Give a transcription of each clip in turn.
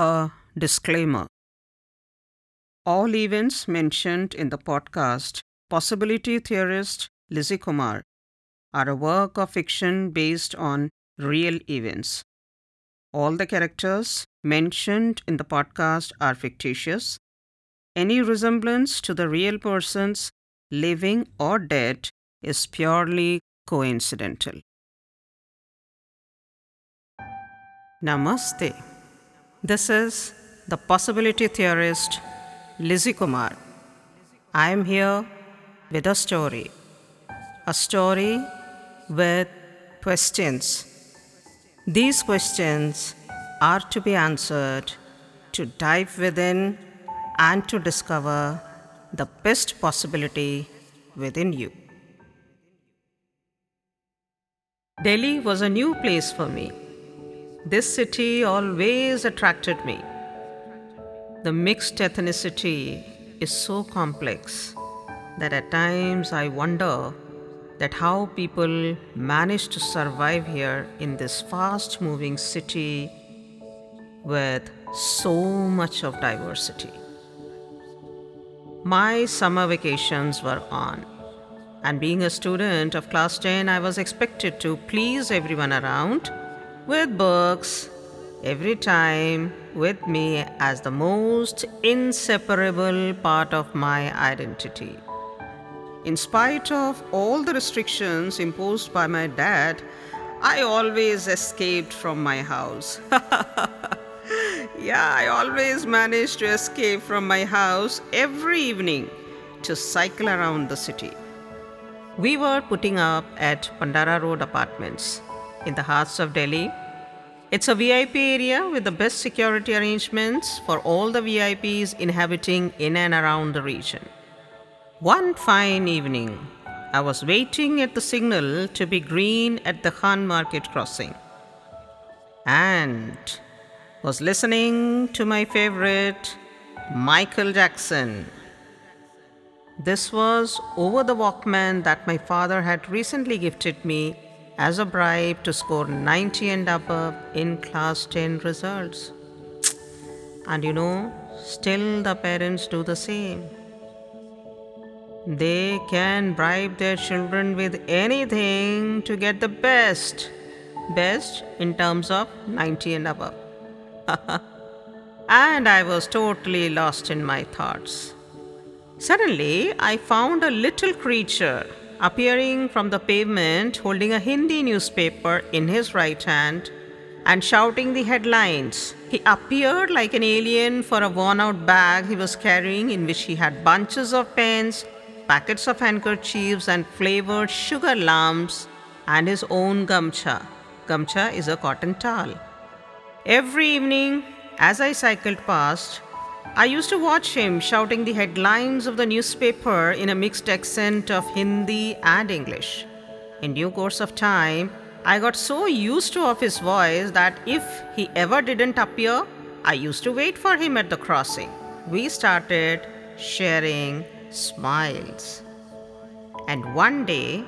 A disclaimer All events mentioned in the podcast Possibility Theorist Lizzie Kumar are a work of fiction based on real events. All the characters mentioned in the podcast are fictitious. Any resemblance to the real persons, living or dead, is purely coincidental. Namaste. This is the possibility theorist Lizzie Kumar. I am here with a story. A story with questions. These questions are to be answered to dive within and to discover the best possibility within you. Delhi was a new place for me. This city always attracted me. The mixed ethnicity is so complex that at times I wonder that how people manage to survive here in this fast moving city with so much of diversity. My summer vacations were on, and being a student of class 10, I was expected to please everyone around with books every time with me as the most inseparable part of my identity. In spite of all the restrictions imposed by my dad, I always escaped from my house. yeah, I always managed to escape from my house every evening to cycle around the city. We were putting up at Pandara Road Apartments in the hearts of Delhi. It's a VIP area with the best security arrangements for all the VIPs inhabiting in and around the region. One fine evening, I was waiting at the signal to be green at the Khan Market crossing and was listening to my favorite Michael Jackson. This was over the Walkman that my father had recently gifted me as a bribe to score 90 and above in class 10 results. And you know, still the parents do the same. They can bribe their children with anything to get the best. Best in terms of 90 and above. and I was totally lost in my thoughts. Suddenly, I found a little creature appearing from the pavement holding a Hindi newspaper in his right hand and shouting the headlines. He appeared like an alien for a worn out bag he was carrying, in which he had bunches of pens, packets of handkerchiefs, and flavored sugar lumps, and his own gamcha. Gamcha is a cotton towel. Every evening, as I cycled past, I used to watch him shouting the headlines of the newspaper in a mixed accent of Hindi and English. In due course of time, I got so used to of his voice that if he ever didn't appear, I used to wait for him at the crossing. We started sharing smiles. And one day,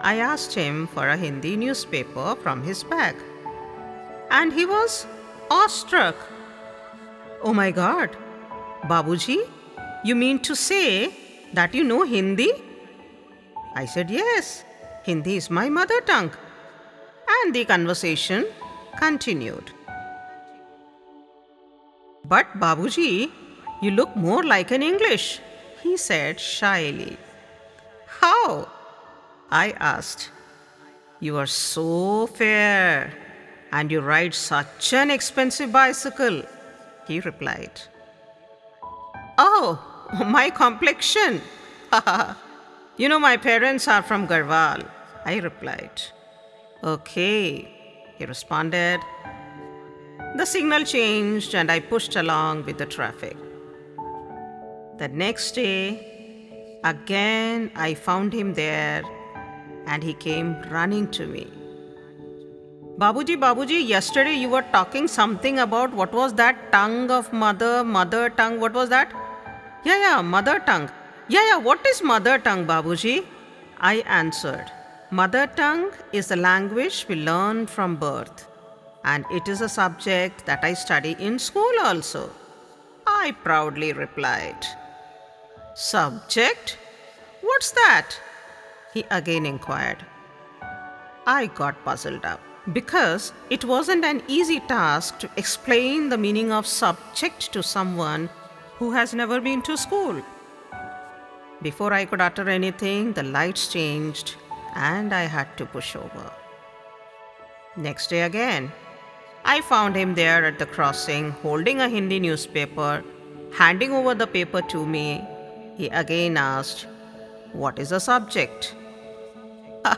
I asked him for a Hindi newspaper from his bag. And he was awestruck. Oh my god, Babuji, you mean to say that you know Hindi? I said, Yes, Hindi is my mother tongue. And the conversation continued. But Babuji, you look more like an English, he said shyly. How? I asked. You are so fair, and you ride such an expensive bicycle, he replied. Oh, my complexion. you know, my parents are from Garhwal, I replied. Okay, he responded. The signal changed and I pushed along with the traffic. The next day, again I found him there and he came running to me. Babuji, Babuji, yesterday you were talking something about what was that tongue of mother, mother tongue, what was that? Yeah, yeah, mother tongue. Yeah, yeah, what is mother tongue, Babuji? I answered. Mother tongue is the language we learn from birth. and it is a subject that I study in school also. I proudly replied. Subject? What's that? He again inquired. I got puzzled up because it wasn't an easy task to explain the meaning of subject to someone who has never been to school. Before I could utter anything, the lights changed and I had to push over. Next day again, I found him there at the crossing holding a Hindi newspaper. Handing over the paper to me, he again asked, What is the subject?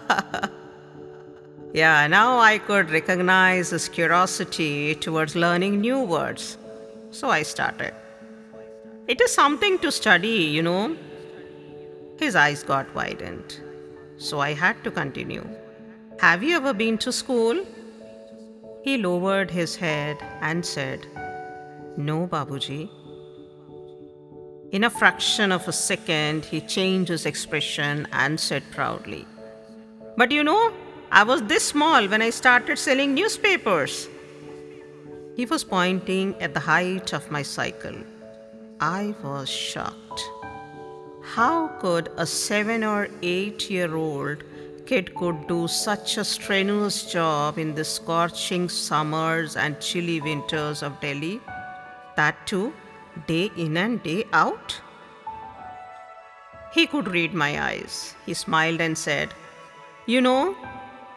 yeah, now I could recognize his curiosity towards learning new words. So I started. It is something to study, you know. His eyes got widened. So I had to continue. Have you ever been to school? He lowered his head and said, No, Babuji. In a fraction of a second, he changed his expression and said proudly, But you know, I was this small when I started selling newspapers. He was pointing at the height of my cycle. I was shocked. How could a seven or eight year old kid could do such a strenuous job in the scorching summers and chilly winters of Delhi? That too, day in and day out? He could read my eyes. He smiled and said, You know,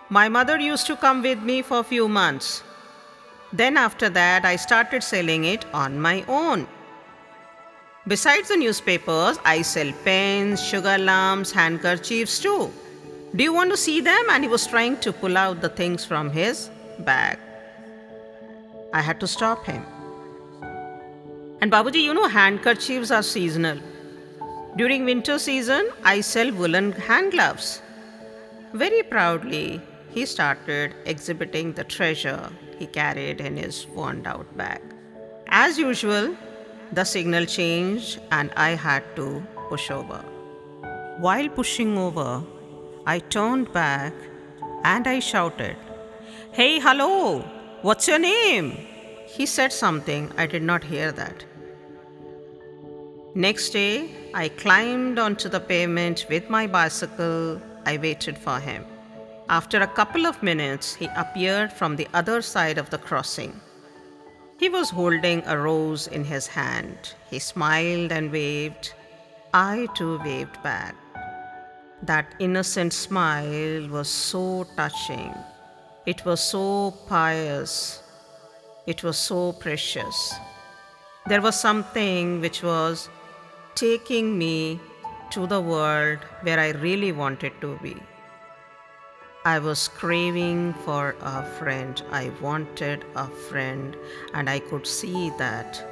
my mother used to come with me for a few months. Then, after that, I started selling it on my own. Besides the newspapers, I sell pens, sugar lumps, handkerchiefs too. Do you want to see them? And he was trying to pull out the things from his bag. I had to stop him. And Babuji, you know, handkerchiefs are seasonal. During winter season, I sell woolen hand gloves. Very proudly, he started exhibiting the treasure he carried in his worn out bag. As usual, the signal changed and I had to push over. While pushing over, I turned back and I shouted, Hey, hello, what's your name? He said something, I did not hear that. Next day, I climbed onto the pavement with my bicycle. I waited for him. After a couple of minutes, he appeared from the other side of the crossing. He was holding a rose in his hand. He smiled and waved. I too waved back. That innocent smile was so touching. It was so pious. It was so precious. There was something which was taking me to the world where I really wanted to be. I was craving for a friend. I wanted a friend, and I could see that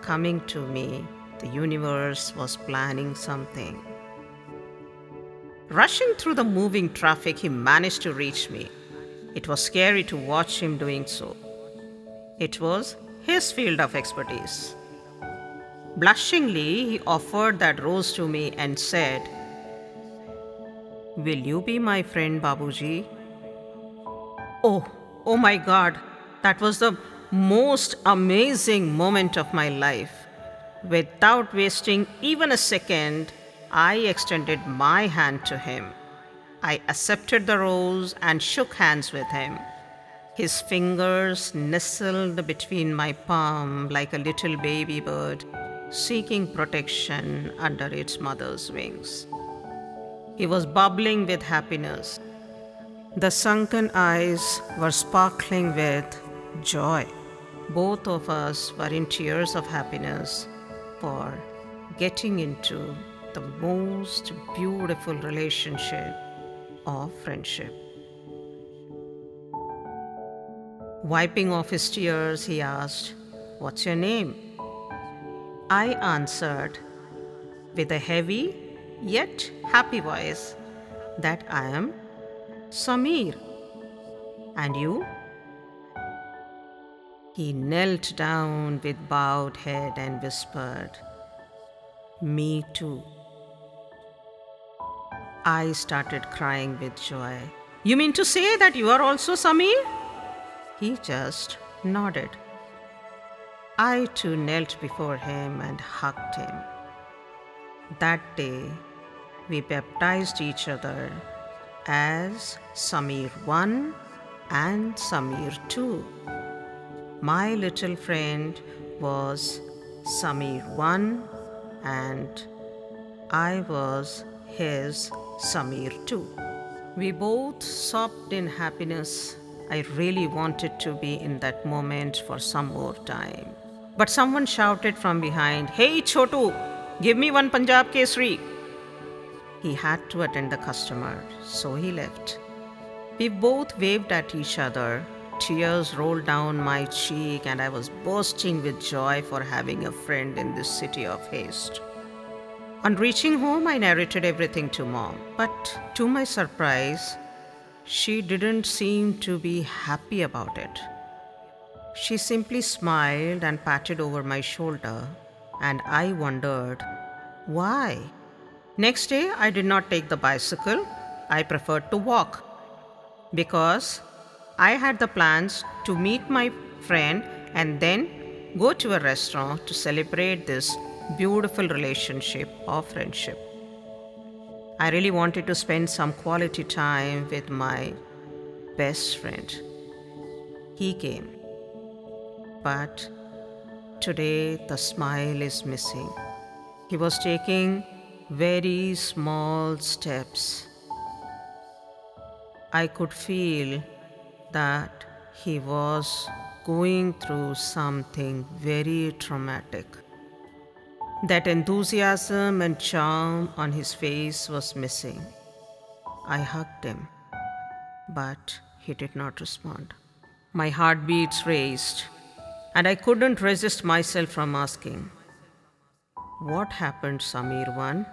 coming to me, the universe was planning something. Rushing through the moving traffic, he managed to reach me. It was scary to watch him doing so. It was his field of expertise. Blushingly, he offered that rose to me and said, Will you be my friend, Babuji? Oh, oh my God, that was the most amazing moment of my life. Without wasting even a second, I extended my hand to him. I accepted the rose and shook hands with him. His fingers nestled between my palm like a little baby bird seeking protection under its mother's wings. He was bubbling with happiness. The sunken eyes were sparkling with joy. Both of us were in tears of happiness for getting into the most beautiful relationship of friendship. Wiping off his tears, he asked, What's your name? I answered with a heavy yet happy voice that I am Samir. And you? He knelt down with bowed head and whispered, Me too. I started crying with joy. You mean to say that you are also Samir? He just nodded. I too knelt before him and hugged him. That day, we baptized each other as Samir 1 and Samir 2. My little friend was Samir 1 and I was his Samir 2. We both sobbed in happiness. I really wanted to be in that moment for some more time. But someone shouted from behind, Hey Chotu, give me one Punjab Kesari. He had to attend the customer, so he left. We both waved at each other. Tears rolled down my cheek, and I was bursting with joy for having a friend in this city of haste. On reaching home, I narrated everything to mom, but to my surprise, she didn't seem to be happy about it. She simply smiled and patted over my shoulder, and I wondered why. Next day, I did not take the bicycle. I preferred to walk because I had the plans to meet my friend and then go to a restaurant to celebrate this beautiful relationship of friendship. I really wanted to spend some quality time with my best friend. He came. But today the smile is missing. He was taking very small steps. I could feel that he was going through something very traumatic. That enthusiasm and charm on his face was missing. I hugged him, but he did not respond. My heartbeats raised, and I couldn't resist myself from asking, what happened, Samir one?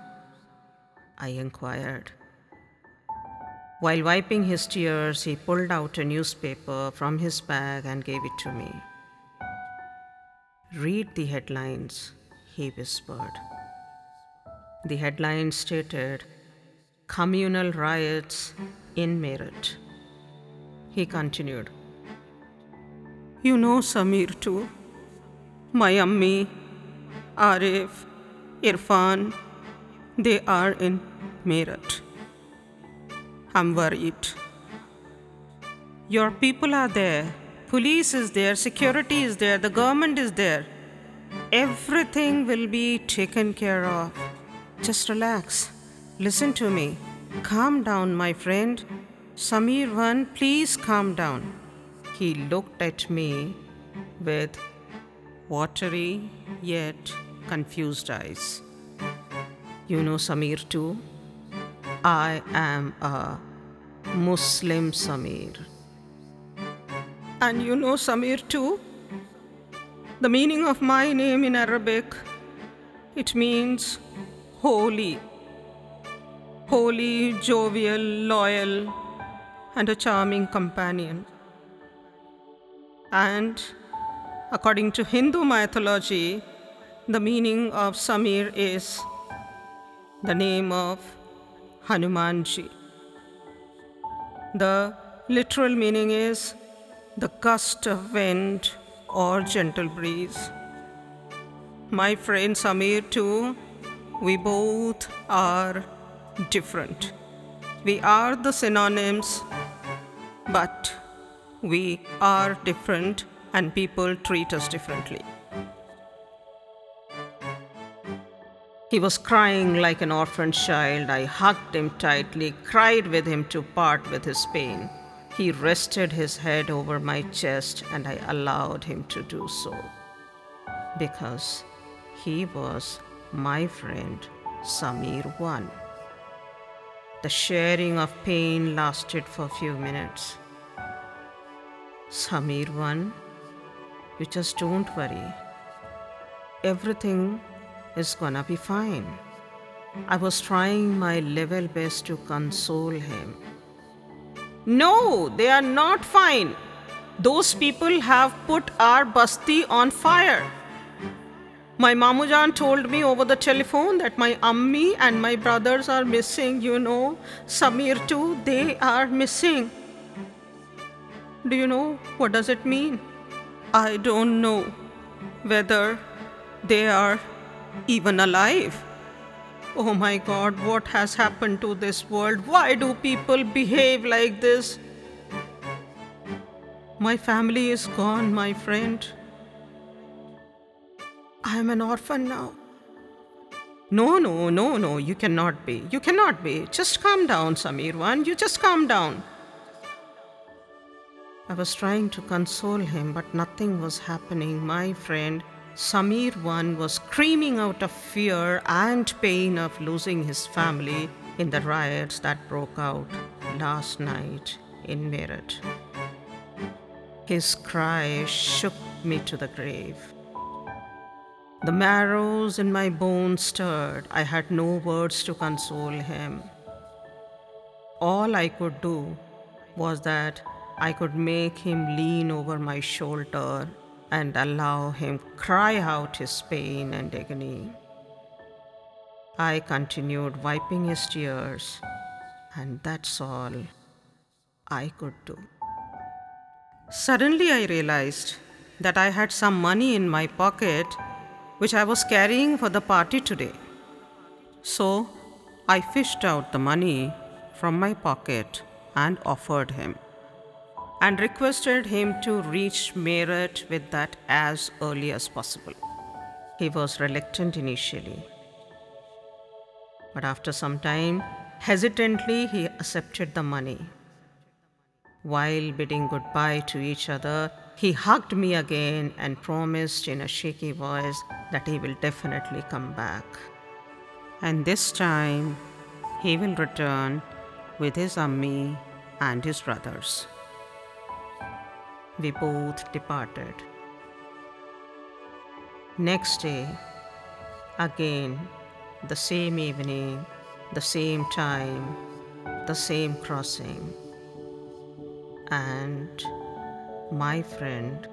I inquired. While wiping his tears, he pulled out a newspaper from his bag and gave it to me. Read the headlines, he whispered. The headline stated Communal Riots in Meerut. He continued, You know Samir too. My Ammi, Arif, Irfan, they are in Meerut. I'm worried. Your people are there. Police is there, security is there, the government is there. Everything will be taken care of. Just relax. Listen to me. Calm down, my friend. Samir one, please calm down. He looked at me with watery yet confused eyes. You know Samir too? I am a Muslim Samir. And you know Samir too? The meaning of my name in Arabic it means holy. Holy, jovial, loyal, and a charming companion. And according to Hindu mythology, the meaning of Samir is the name of Hanumanji. The literal meaning is the gust of wind or gentle breeze. My friend Samir, too, we both are different. We are the synonyms, but we are different and people treat us differently. He was crying like an orphaned child. I hugged him tightly, cried with him to part with his pain. He rested his head over my chest, and I allowed him to do so. Because he was my friend, Samir 1. The sharing of pain lasted for a few minutes. Samir 1, you just don't worry. Everything is gonna be fine. I was trying my level best to console him. No, they are not fine. Those people have put our basti on fire. My Mamujan told me over the telephone that my Ammi and my brothers are missing, you know. Samir too, they are missing. Do you know what does it mean? I don't know whether they are even alive. Oh my god, what has happened to this world? Why do people behave like this? My family is gone, my friend. I am an orphan now. No, no, no, no, you cannot be. You cannot be. Just calm down, Samirwan. You just calm down. I was trying to console him, but nothing was happening. My friend Samirwan was screaming out of fear and pain of losing his family in the riots that broke out last night in Meerut. His cry shook me to the grave. The marrows in my bones stirred. I had no words to console him. All I could do was that I could make him lean over my shoulder and allow him cry out his pain and agony. I continued wiping his tears, and that's all I could do. Suddenly, I realized that I had some money in my pocket which I was carrying for the party today. So I fished out the money from my pocket and offered him, and requested him to reach Meerut with that as early as possible. He was reluctant initially, but after some time, hesitantly, he accepted the money. While bidding goodbye to each other, he hugged me again and promised in a shaky voice that he will definitely come back. And this time, he will return with his ammi and his brothers. We both departed. Next day, again, the same evening, the same time, the same crossing. And my friend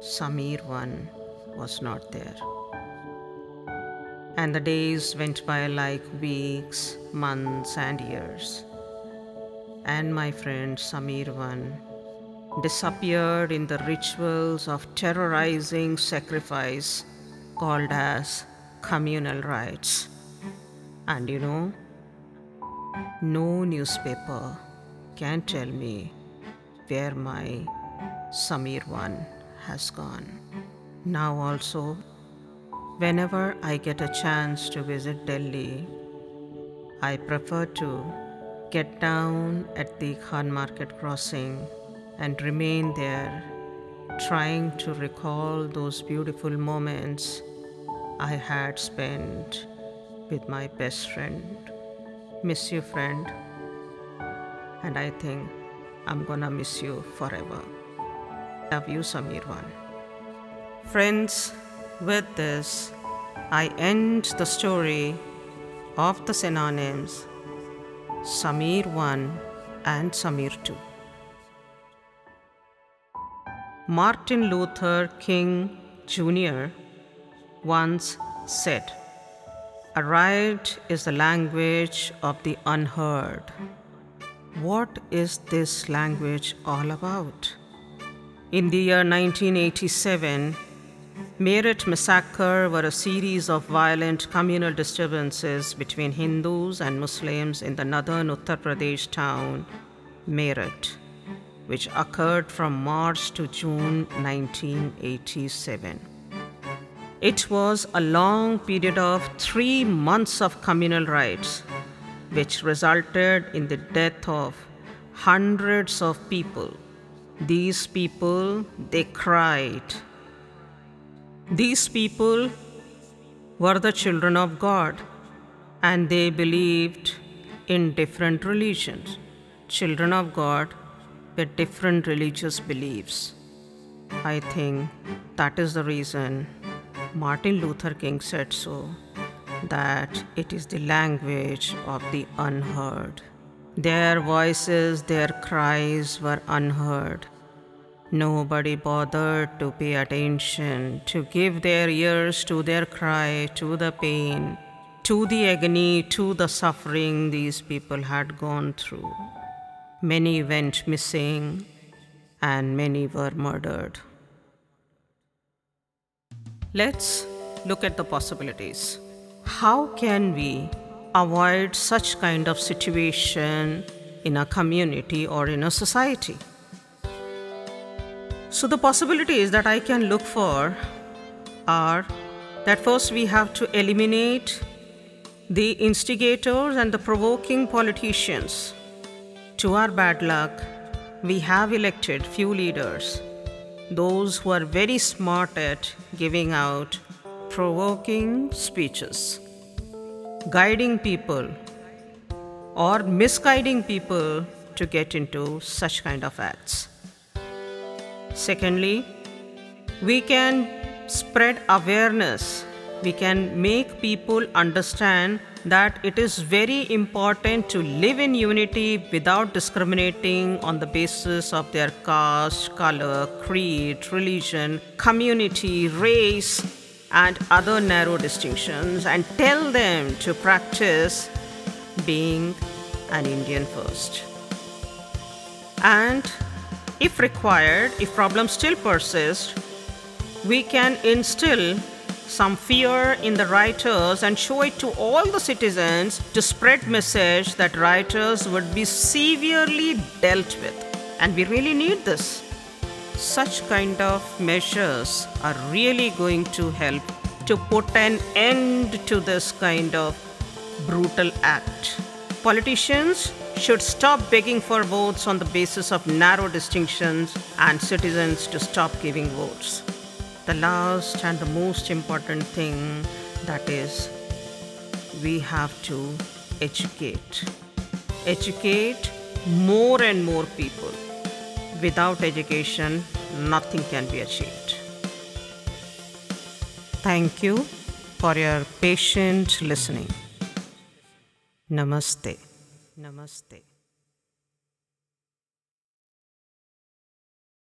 Samir Samirwan was not there. And the days went by like weeks, months, and years. And my friend Samir Samirwan disappeared in the rituals of terrorizing sacrifice called as communal rites. And you know, no newspaper can tell me where my Samir Samirwan has gone. Now, also, whenever I get a chance to visit Delhi, I prefer to get down at the Khan Market crossing and remain there, trying to recall those beautiful moments I had spent with my best friend. Miss you, friend. And I think I'm gonna miss you forever. Love you, Samirwan. Friends, with this, I end the story of the synonyms Samir 1 and Samir 2. Martin Luther King Jr. once said, A riot is the language of the unheard. What is this language all about? In the year 1987, Meerut massacre were a series of violent communal disturbances between Hindus and Muslims in the northern Uttar Pradesh town Meerut, which occurred from March to June 1987. It was a long period of three months of communal riots, which resulted in the death of hundreds of people these people, they cried. These people were the children of God and they believed in different religions. Children of God with different religious beliefs. I think that is the reason Martin Luther King said so that it is the language of the unheard. Their voices, their cries were unheard. Nobody bothered to pay attention, to give their ears to their cry, to the pain, to the agony, to the suffering these people had gone through. Many went missing, and many were murdered. Let's look at the possibilities. How can we avoid such kind of situation in a community or in a society? So, the possibilities that I can look for are that first we have to eliminate the instigators and the provoking politicians. To our bad luck, we have elected few leaders, those who are very smart at giving out provoking speeches, guiding people or misguiding people to get into such kind of acts. Secondly, we can spread awareness. We can make people understand that it is very important to live in unity without discriminating on the basis of their caste, color, creed, religion, community, race, and other narrow distinctions, and tell them to practice being an Indian first. And if required, if problems still persist, we can instill some fear in the writers and show it to all the citizens to spread message that writers would be severely dealt with. And we really need this. Such kind of measures are really going to help to put an end to this kind of brutal act. Politicians should stop begging for votes on the basis of narrow distinctions and citizens to stop giving votes the last and the most important thing that is we have to educate. Educate more and more people. Without education nothing can be achieved. Thank you for your patient listening. Namaste. Namaste